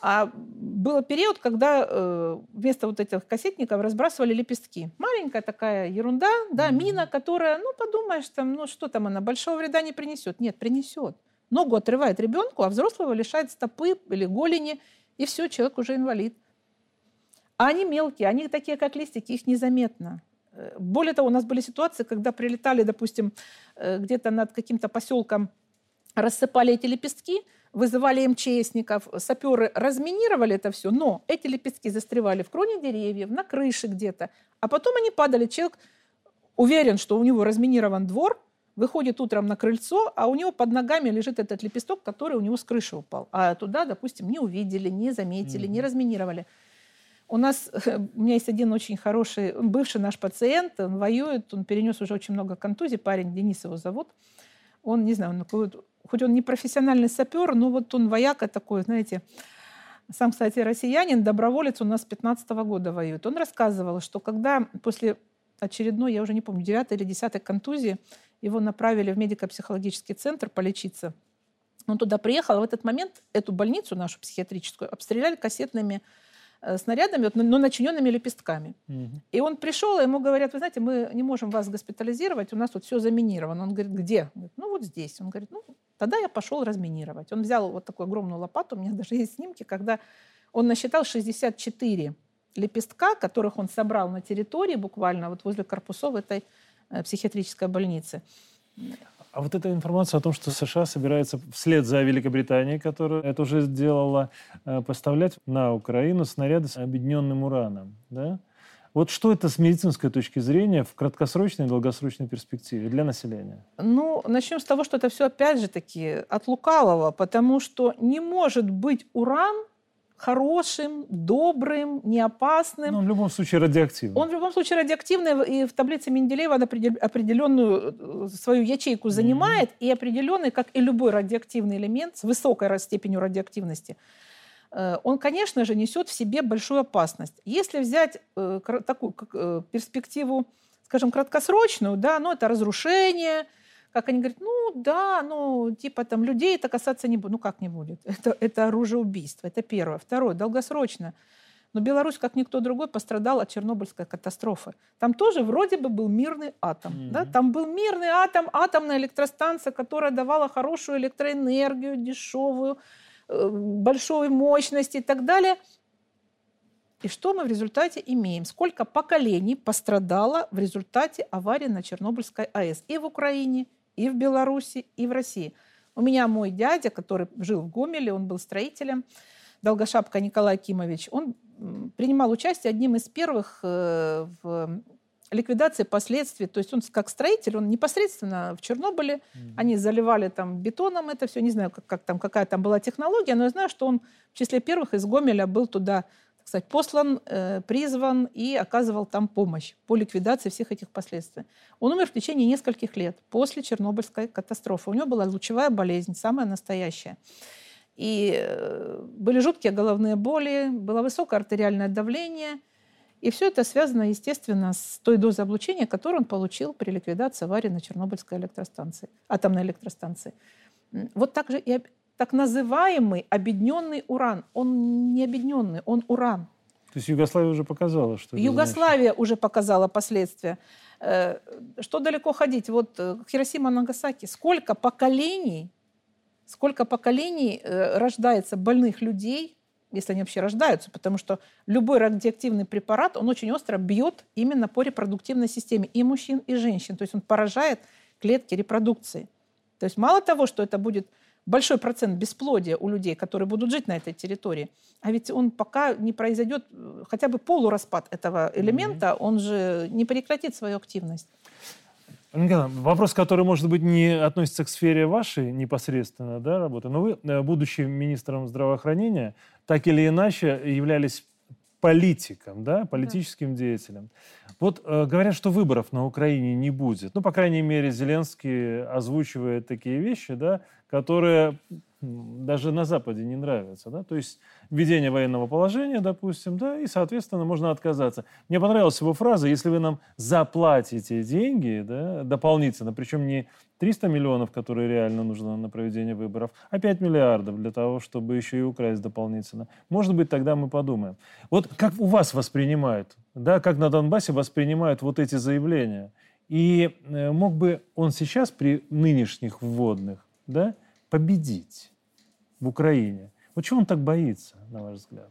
а был период, когда э, вместо вот этих кассетников разбрасывали лепестки. Маленькая такая ерунда, да, мина, которая, ну, подумаешь, там, ну, что там она, большого вреда не принесет. Нет, принесет. Ногу отрывает ребенку, а взрослого лишает стопы или голени, и все, человек уже инвалид. А они мелкие, они такие, как листики, их незаметно. Э, более того, у нас были ситуации, когда прилетали, допустим, э, где-то над каким-то поселком, рассыпали эти лепестки – вызывали МЧСников, саперы разминировали это все, но эти лепестки застревали в кроне деревьев, на крыше где-то, а потом они падали. Человек уверен, что у него разминирован двор, выходит утром на крыльцо, а у него под ногами лежит этот лепесток, который у него с крыши упал. А туда, допустим, не увидели, не заметили, mm-hmm. не разминировали. У нас, у меня есть один очень хороший, бывший наш пациент, он воюет, он перенес уже очень много контузий, парень, Денис его зовут. Он, не знаю, он хоть он не профессиональный сапер, но вот он вояка такой, знаете, сам, кстати, россиянин, доброволец у нас с 15 -го года воюет. Он рассказывал, что когда после очередной, я уже не помню, 9 или 10 контузии, его направили в медико-психологический центр полечиться. Он туда приехал, а в этот момент эту больницу нашу психиатрическую обстреляли кассетными Э, снарядами, но начиненными лепестками. Угу. И он пришел, и ему говорят, вы знаете, мы не можем вас госпитализировать, у нас тут все заминировано. Он говорит, где? Он говорит, ну вот здесь. Он говорит, ну тогда я пошел разминировать. Он взял вот такую огромную лопату, у меня даже есть снимки, когда он насчитал 64 лепестка, которых он собрал на территории буквально вот возле корпусов этой э, психиатрической больницы.
А вот эта информация о том, что США собирается вслед за Великобританией, которая это уже сделала, э, поставлять на Украину снаряды с объединенным ураном, да? Вот что это с медицинской точки зрения в краткосрочной и долгосрочной перспективе для населения?
Ну, начнем с того, что это все опять же таки от лукавого, потому что не может быть уран хорошим, добрым, неопасным.
Но он в любом случае радиоактивный.
Он в любом случае радиоактивный, и в таблице Менделеева он определенную э, свою ячейку занимает, mm-hmm. и определенный, как и любой радиоактивный элемент с высокой степенью радиоактивности, э, он, конечно же, несет в себе большую опасность. Если взять э, такую перспективу, скажем, краткосрочную, да, ну, это разрушение – как они говорят, ну да, ну типа там людей это касаться не будет. Ну как не будет? Это, это оружие убийства, это первое. Второе, долгосрочно. Но Беларусь, как никто другой, пострадал от Чернобыльской катастрофы. Там тоже вроде бы был мирный атом. Mm-hmm. Да? Там был мирный атом, атомная электростанция, которая давала хорошую электроэнергию, дешевую, э, большой мощности и так далее. И что мы в результате имеем? Сколько поколений пострадало в результате аварии на Чернобыльской АЭС и в Украине, и в Беларуси, и в России. У меня мой дядя, который жил в Гомеле, он был строителем, Долгошапка Николай Кимович, он принимал участие одним из первых э, в ликвидации последствий. То есть он как строитель, он непосредственно в Чернобыле, mm-hmm. они заливали там бетоном это все, не знаю, как, как там, какая там была технология, но я знаю, что он в числе первых из Гомеля был туда, так сказать, послан, э, призван и оказывал там помощь по ликвидации всех этих последствий. Он умер в течение нескольких лет после Чернобыльской катастрофы. У него была лучевая болезнь, самая настоящая. И э, были жуткие головные боли, было высокое артериальное давление – и все это связано, естественно, с той дозой облучения, которую он получил при ликвидации аварии на Чернобыльской электростанции, атомной электростанции. Вот так же и так называемый объединенный уран. Он не объединенный, он уран.
То есть Югославия уже показала, что...
Югославия значит. уже показала последствия. Э, что далеко ходить? Вот э, Хиросима, Нагасаки. Сколько поколений, сколько поколений э, рождается больных людей если они вообще рождаются, потому что любой радиоактивный препарат, он очень остро бьет именно по репродуктивной системе и мужчин, и женщин. То есть он поражает клетки репродукции. То есть мало того, что это будет большой процент бесплодия у людей, которые будут жить на этой территории, а ведь он пока не произойдет хотя бы полураспад этого элемента, mm-hmm. он же не прекратит свою активность.
Вопрос, который, может быть, не относится к сфере вашей непосредственно да, работы, но вы, э, будучи министром здравоохранения, так или иначе являлись политиком, да, политическим да. деятелем. Вот э, говорят, что выборов на Украине не будет. Ну, по крайней мере, Зеленский озвучивает такие вещи, да, которые даже на Западе не нравятся. Да? То есть введение военного положения, допустим, да, и, соответственно, можно отказаться. Мне понравилась его фраза, если вы нам заплатите деньги да, дополнительно, причем не 300 миллионов, которые реально нужно на проведение выборов, а 5 миллиардов для того, чтобы еще и украсть дополнительно. Может быть, тогда мы подумаем. Вот как у вас воспринимают, да, как на Донбассе воспринимают вот эти заявления? И э, мог бы он сейчас при нынешних вводных да, победить в Украине? Вот чего он так боится, на ваш взгляд?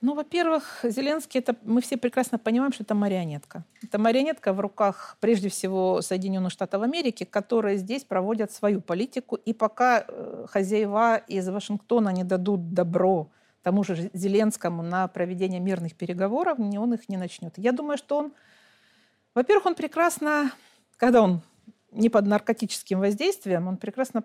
Ну, во-первых, Зеленский, это мы все прекрасно понимаем, что это марионетка. Это марионетка в руках, прежде всего, Соединенных Штатов Америки, которые здесь проводят свою политику. И пока э, хозяева из Вашингтона не дадут добро тому же Зеленскому на проведение мирных переговоров, он их не начнет. Я думаю, что он, во-первых, он прекрасно, когда он не под наркотическим воздействием, он прекрасно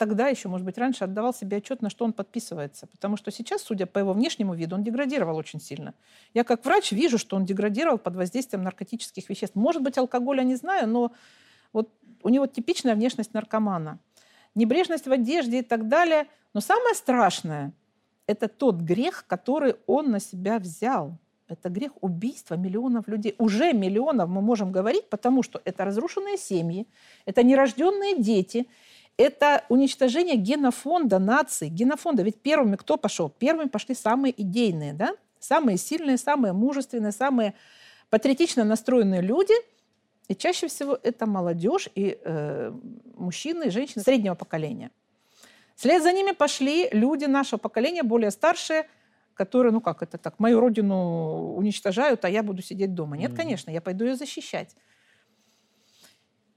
тогда еще, может быть, раньше отдавал себе отчет, на что он подписывается. Потому что сейчас, судя по его внешнему виду, он деградировал очень сильно. Я как врач вижу, что он деградировал под воздействием наркотических веществ. Может быть, алкоголя не знаю, но вот у него типичная внешность наркомана. Небрежность в одежде и так далее. Но самое страшное – это тот грех, который он на себя взял. Это грех убийства миллионов людей. Уже миллионов мы можем говорить, потому что это разрушенные семьи, это нерожденные дети – это уничтожение генофонда нации, генофонда. Ведь первыми кто пошел? Первыми пошли самые идейные, да? самые сильные, самые мужественные, самые патриотично настроенные люди. И чаще всего это молодежь и э, мужчины и женщины среднего поколения. Вслед за ними пошли люди нашего поколения, более старшие, которые, ну как это так, мою родину уничтожают, а я буду сидеть дома. Нет, конечно, я пойду ее защищать.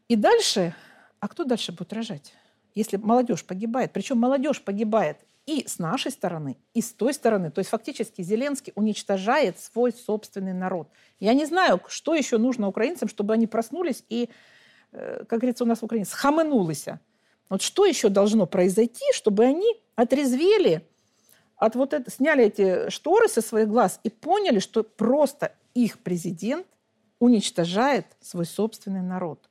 И дальше, а кто дальше будет рожать? Если молодежь погибает, причем молодежь погибает и с нашей стороны, и с той стороны, то есть фактически Зеленский уничтожает свой собственный народ. Я не знаю, что еще нужно украинцам, чтобы они проснулись и, э, как говорится у нас в Украине, схаменулись. Вот что еще должно произойти, чтобы они отрезвели, от вот это, сняли эти шторы со своих глаз и поняли, что просто их президент уничтожает свой собственный народ.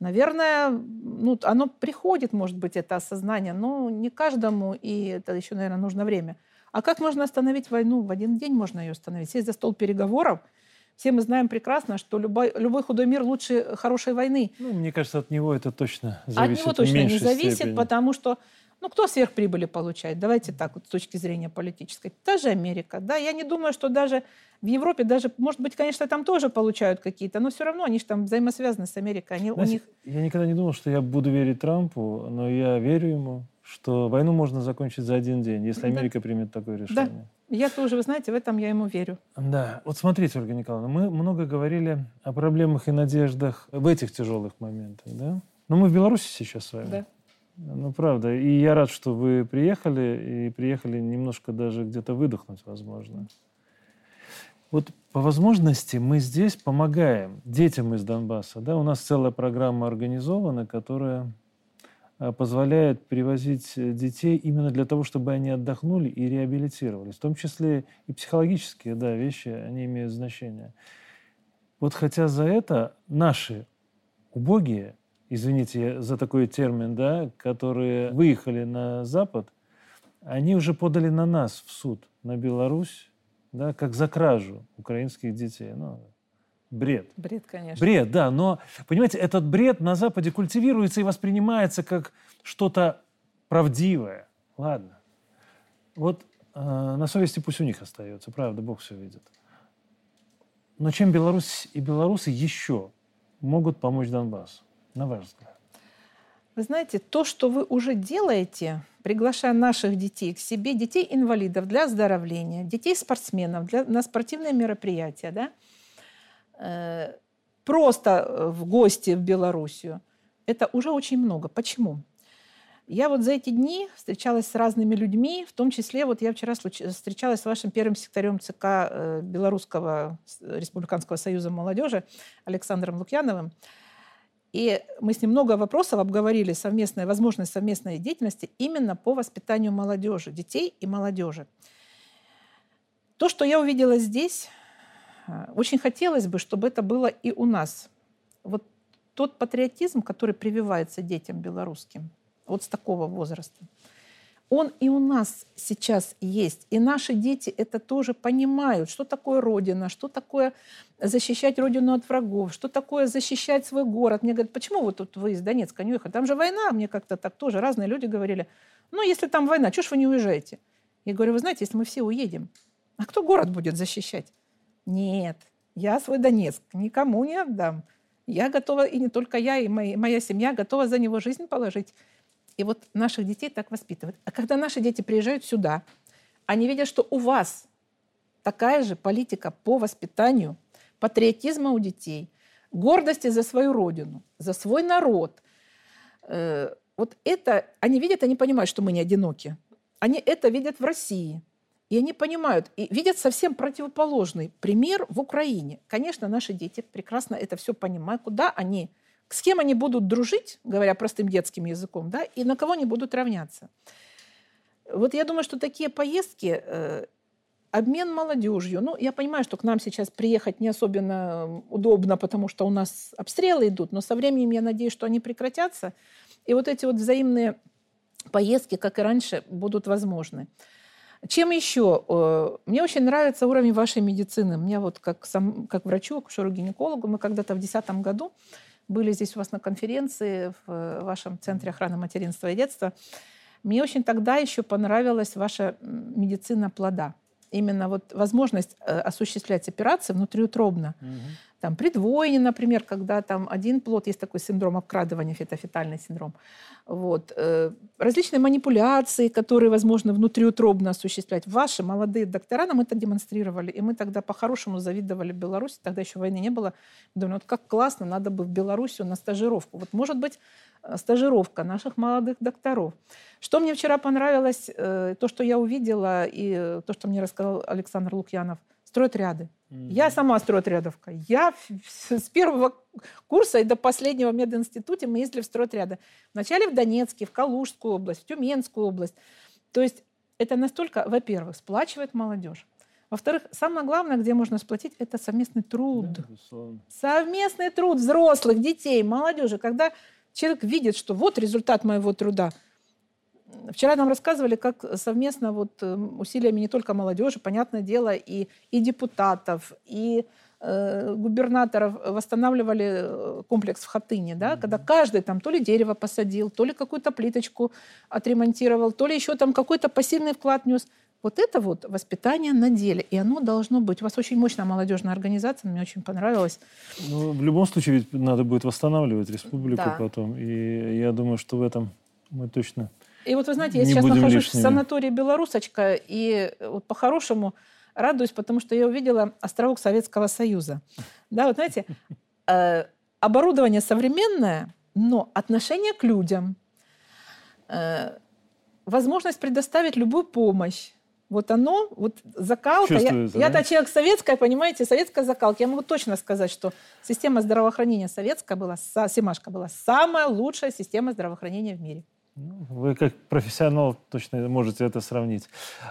Наверное, ну, оно приходит, может быть, это осознание, но не каждому, и это еще, наверное, нужно время. А как можно остановить войну? В один день можно ее остановить. Сесть за стол переговоров. Все мы знаем прекрасно, что любой, любой худой мир лучше хорошей войны.
Ну, мне кажется, от него это точно зависит.
От него точно не зависит, степени. потому что ну, кто сверхприбыли получает? Давайте так, вот, с точки зрения политической. Та же Америка. Да? Я не думаю, что даже в Европе, даже, может быть, конечно, там тоже получают какие-то, но все равно они же там взаимосвязаны с Америкой. Они,
Знаете,
у них...
Я никогда не думал, что я буду верить Трампу, но я верю ему, что войну можно закончить за один день, если Америка да. примет такое решение.
Да. Я тоже, вы знаете, в этом я ему верю.
Да. Вот смотрите, Ольга Николаевна, мы много говорили о проблемах и надеждах в этих тяжелых моментах, да? Но мы в Беларуси сейчас с вами.
Да.
Ну, правда. И я рад, что вы приехали, и приехали немножко даже где-то выдохнуть, возможно. Вот по возможности мы здесь помогаем детям из Донбасса. Да? У нас целая программа организована, которая э, позволяет привозить детей именно для того, чтобы они отдохнули и реабилитировались. В том числе и психологические да, вещи, они имеют значение. Вот хотя за это наши убогие, извините за такой термин, да, которые выехали на Запад, они уже подали на нас в суд, на Беларусь, да, как за кражу украинских детей. Ну, бред.
Бред, конечно.
Бред, да. Но, понимаете, этот бред на Западе культивируется и воспринимается как что-то правдивое. Ладно. Вот э, на совести пусть у них остается, правда, Бог все видит. Но чем Беларусь и белорусы еще могут помочь Донбассу, на ваш взгляд?
Вы знаете, то, что вы уже делаете, приглашая наших детей к себе, детей-инвалидов для оздоровления, детей-спортсменов для, на спортивные мероприятия, да, э, просто э, в гости в Белоруссию, это уже очень много. Почему? Я вот за эти дни встречалась с разными людьми, в том числе вот я вчера встречалась с вашим первым секретарем ЦК э, Белорусского республиканского союза молодежи Александром Лукьяновым. И мы с ним много вопросов обговорили, совместная возможность совместной деятельности именно по воспитанию молодежи, детей и молодежи. То, что я увидела здесь, э, очень хотелось бы, чтобы это было и у нас. Вот тот патриотизм, который прививается детям белорусским, вот с такого возраста – он и у нас сейчас есть. И наши дети это тоже понимают, что такое Родина, что такое защищать Родину от врагов, что такое защищать свой город. Мне говорят, почему вы тут вы из Донецка не уехали? Там же война. Мне как-то так тоже разные люди говорили. Ну, если там война, чего ж вы не уезжаете? Я говорю, вы знаете, если мы все уедем, а кто город будет защищать? Нет, я свой Донецк никому не отдам. Я готова, и не только я, и моя, моя семья готова за него жизнь положить. И вот наших детей так воспитывают. А когда наши дети приезжают сюда, они видят, что у вас такая же политика по воспитанию, патриотизма у детей, гордости за свою родину, за свой народ. Э, вот это они видят, они понимают, что мы не одиноки. Они это видят в России. И они понимают, и видят совсем противоположный пример в Украине. Конечно, наши дети прекрасно это все понимают, куда они с кем они будут дружить, говоря простым детским языком, да, и на кого они будут равняться. Вот я думаю, что такие поездки, э, обмен молодежью, ну, я понимаю, что к нам сейчас приехать не особенно удобно, потому что у нас обстрелы идут, но со временем я надеюсь, что они прекратятся, и вот эти вот взаимные поездки, как и раньше, будут возможны. Чем еще? Э, мне очень нравится уровень вашей медицины. Мне вот как, сам, как врачу, акушеру-гинекологу, мы когда-то в 2010 году были здесь у вас на конференции в вашем Центре охраны материнства и детства. Мне очень тогда еще понравилась ваша медицина плода. Именно вот возможность э, осуществлять операции внутриутробно. Угу. Там при двойне, например, когда там один плод, есть такой синдром обкрадывания, фетофетальный синдром. Вот. Э, различные манипуляции, которые возможно внутриутробно осуществлять. Ваши молодые доктора нам это демонстрировали. И мы тогда по-хорошему завидовали Беларуси. Тогда еще войны не было. Думаю, вот как классно, надо бы в Белоруссию на стажировку. Вот может быть стажировка наших молодых докторов. Что мне вчера понравилось, э, то, что я увидела, и то, что мне рассказал Александр Лукьянов, стройотряды. Mm-hmm. Я сама стройотрядовка. Я с первого курса и до последнего в мединституте мы ездили в стройотряды. Вначале в Донецке, в Калужскую область, в Тюменскую область. То есть это настолько, во-первых, сплачивает молодежь. Во-вторых, самое главное, где можно сплотить, это совместный труд. Да, совместный труд взрослых, детей, молодежи. Когда человек видит, что вот результат моего труда – Вчера нам рассказывали, как совместно вот эм, усилиями не только молодежи, понятное дело, и, и депутатов, и э, губернаторов восстанавливали э, комплекс в Хатыне, да, mm-hmm. когда каждый там то ли дерево посадил, то ли какую-то плиточку отремонтировал, то ли еще там какой-то пассивный вклад нес. Вот это вот воспитание на деле, и оно должно быть. У вас очень мощная молодежная организация, мне очень понравилось.
Ну, в любом случае ведь надо будет восстанавливать республику да. потом, и я думаю, что в этом мы точно
И вот вы знаете, я сейчас нахожусь лишними. в санатории «Белорусочка», и вот по-хорошему радуюсь, потому что я увидела островок Советского Союза. Да, вот знаете, э, оборудование современное, но отношение к людям, э, возможность предоставить любую помощь, вот оно, вот закалка. Я, да? я-то человек советская, понимаете, советская закалка. Я могу точно сказать, что система здравоохранения советская была, Семашка была самая лучшая система здравоохранения в мире.
Ну, вы как профессионал точно можете это сравнить.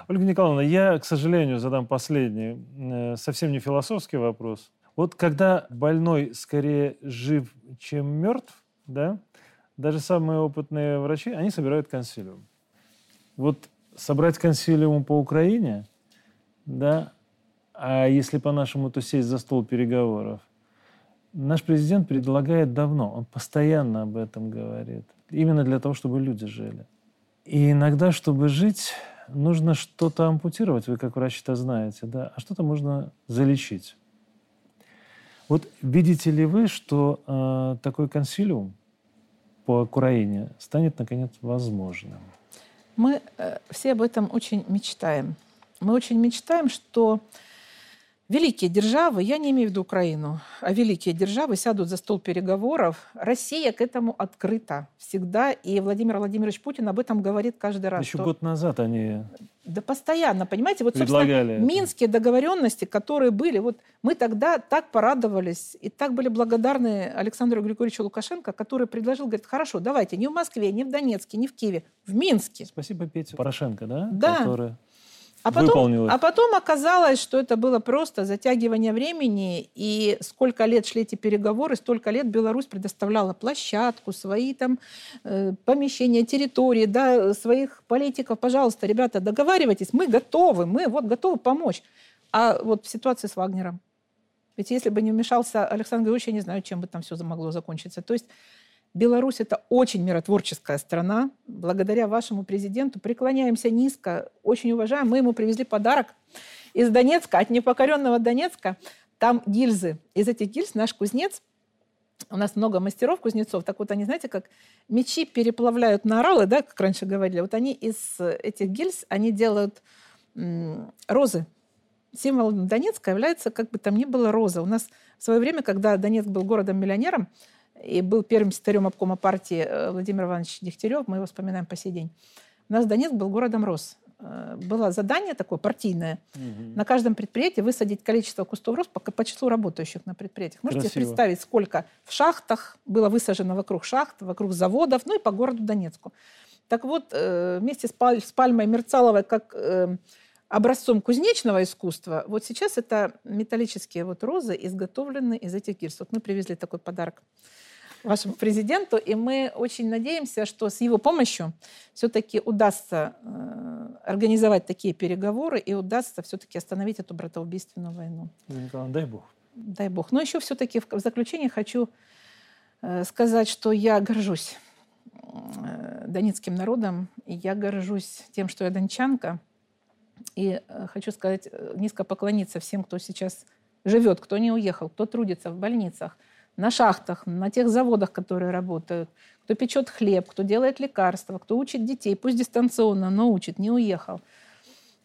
Ольга Николаевна, я, к сожалению, задам последний, э, совсем не философский вопрос. Вот когда больной скорее жив, чем мертв, да, даже самые опытные врачи, они собирают консилиум. Вот собрать консилиум по Украине, да, а если по-нашему, то сесть за стол переговоров. Наш президент предлагает давно, он постоянно об этом говорит. Именно для того, чтобы люди жили. И иногда, чтобы жить, нужно что-то ампутировать, вы как врач это знаете, да, а что-то можно залечить. Вот видите ли вы, что э, такой консилиум по Украине станет наконец возможным?
Мы э, все об этом очень мечтаем. Мы очень мечтаем, что великие державы, я не имею в виду Украину, а великие державы сядут за стол переговоров. Россия к этому открыта всегда, и Владимир Владимирович Путин об этом говорит каждый раз.
Еще что... год назад они
да постоянно, понимаете, вот, собственно, минские договоренности, которые были, вот мы тогда так порадовались и так были благодарны Александру Григорьевичу Лукашенко, который предложил, говорит, хорошо, давайте, не в Москве, не в Донецке, не в Киеве, в Минске.
Спасибо Пете Порошенко, да?
Да. Который... А потом, а потом оказалось, что это было просто затягивание времени, и сколько лет шли эти переговоры, столько лет Беларусь предоставляла площадку, свои там э, помещения, территории, да, своих политиков. Пожалуйста, ребята, договаривайтесь, мы готовы, мы вот готовы помочь. А вот в ситуации с Вагнером, ведь если бы не вмешался Александр Григорьевич, я не знаю, чем бы там все могло закончиться. То есть Беларусь – это очень миротворческая страна. Благодаря вашему президенту преклоняемся низко, очень уважаем. Мы ему привезли подарок из Донецка, от непокоренного Донецка. Там гильзы. Из этих гильз наш кузнец у нас много мастеров, кузнецов. Так вот, они, знаете, как мечи переплавляют на оралы, да, как раньше говорили. Вот они из этих гильз, они делают розы. Символом Донецка является, как бы там ни было, роза. У нас в свое время, когда Донецк был городом-миллионером, и был первым секретарем обкома партии э, Владимир Иванович Дегтярев, мы его вспоминаем по сей день. У нас Донецк был городом рос. Э, было задание такое партийное. Угу. На каждом предприятии высадить количество кустов роз по, по числу работающих на предприятиях. Можете Красиво. представить, сколько в шахтах было высажено вокруг шахт, вокруг заводов, ну и по городу Донецку. Так вот, э, вместе с, Паль, с Пальмой Мерцаловой, как образцом кузнечного искусства, вот сейчас это металлические вот розы, изготовленные из этих гирс. Вот мы привезли такой подарок вашему президенту, и мы очень надеемся, что с его помощью все-таки удастся э, организовать такие переговоры и удастся все-таки остановить эту братоубийственную войну.
Дай бог.
Дай бог. Но еще все-таки в, заключение хочу э, сказать, что я горжусь э, донецким народом, и я горжусь тем, что я дончанка. И хочу сказать, низко поклониться всем, кто сейчас живет, кто не уехал, кто трудится в больницах, на шахтах, на тех заводах, которые работают, кто печет хлеб, кто делает лекарства, кто учит детей, пусть дистанционно, но учит, не уехал.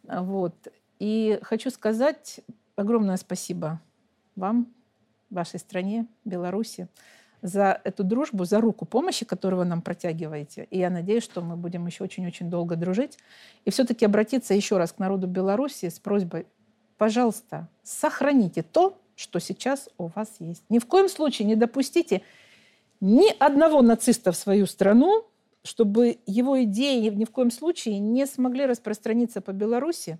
Вот. И хочу сказать огромное спасибо вам, вашей стране, Беларуси, за эту дружбу, за руку помощи, которую вы нам протягиваете. И я надеюсь, что мы будем еще очень-очень долго дружить. И все-таки обратиться еще раз к народу Беларуси с просьбой, пожалуйста, сохраните то, что сейчас у вас есть. Ни в коем случае не допустите ни одного нациста в свою страну, чтобы его идеи ни в коем случае не смогли распространиться по Беларуси.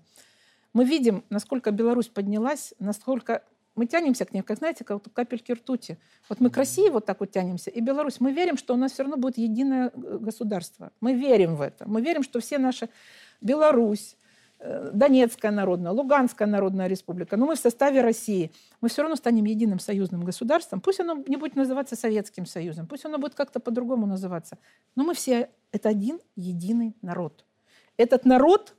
Мы видим, насколько Беларусь поднялась, насколько мы тянемся к ней, как, знаете, как капельки ртути. Вот мы красиво вот так вот тянемся. И Беларусь, мы верим, что у нас все равно будет единое э, государство. Мы верим в это. Мы верим, что все наши Беларусь, Донецкая народная, Луганская народная республика, но мы в составе России, мы все равно станем единым союзным государством. Пусть оно не будет называться Советским Союзом, пусть оно будет как-то по-другому называться. Но мы все – это один единый народ. Этот народ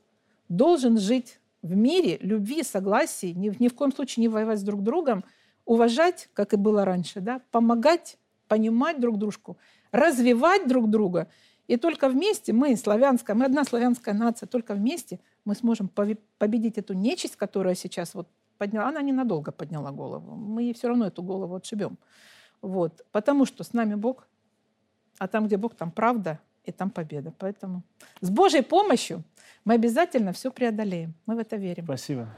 должен жить в мире, любви, согласии, ни, ни в коем случае не воевать с друг другом, уважать, как и было раньше, да, помогать, понимать друг дружку, развивать друг друга – И только вместе мы, славянская, мы одна славянская нация, только вместе мы сможем победить эту нечисть, которая сейчас вот подняла. Она ненадолго подняла голову. Мы ей все равно эту голову отшибем. Вот. Потому что с нами Бог, а там, где Бог, там правда и там победа. Поэтому с Божьей помощью мы обязательно все преодолеем. Мы в это верим.
Спасибо.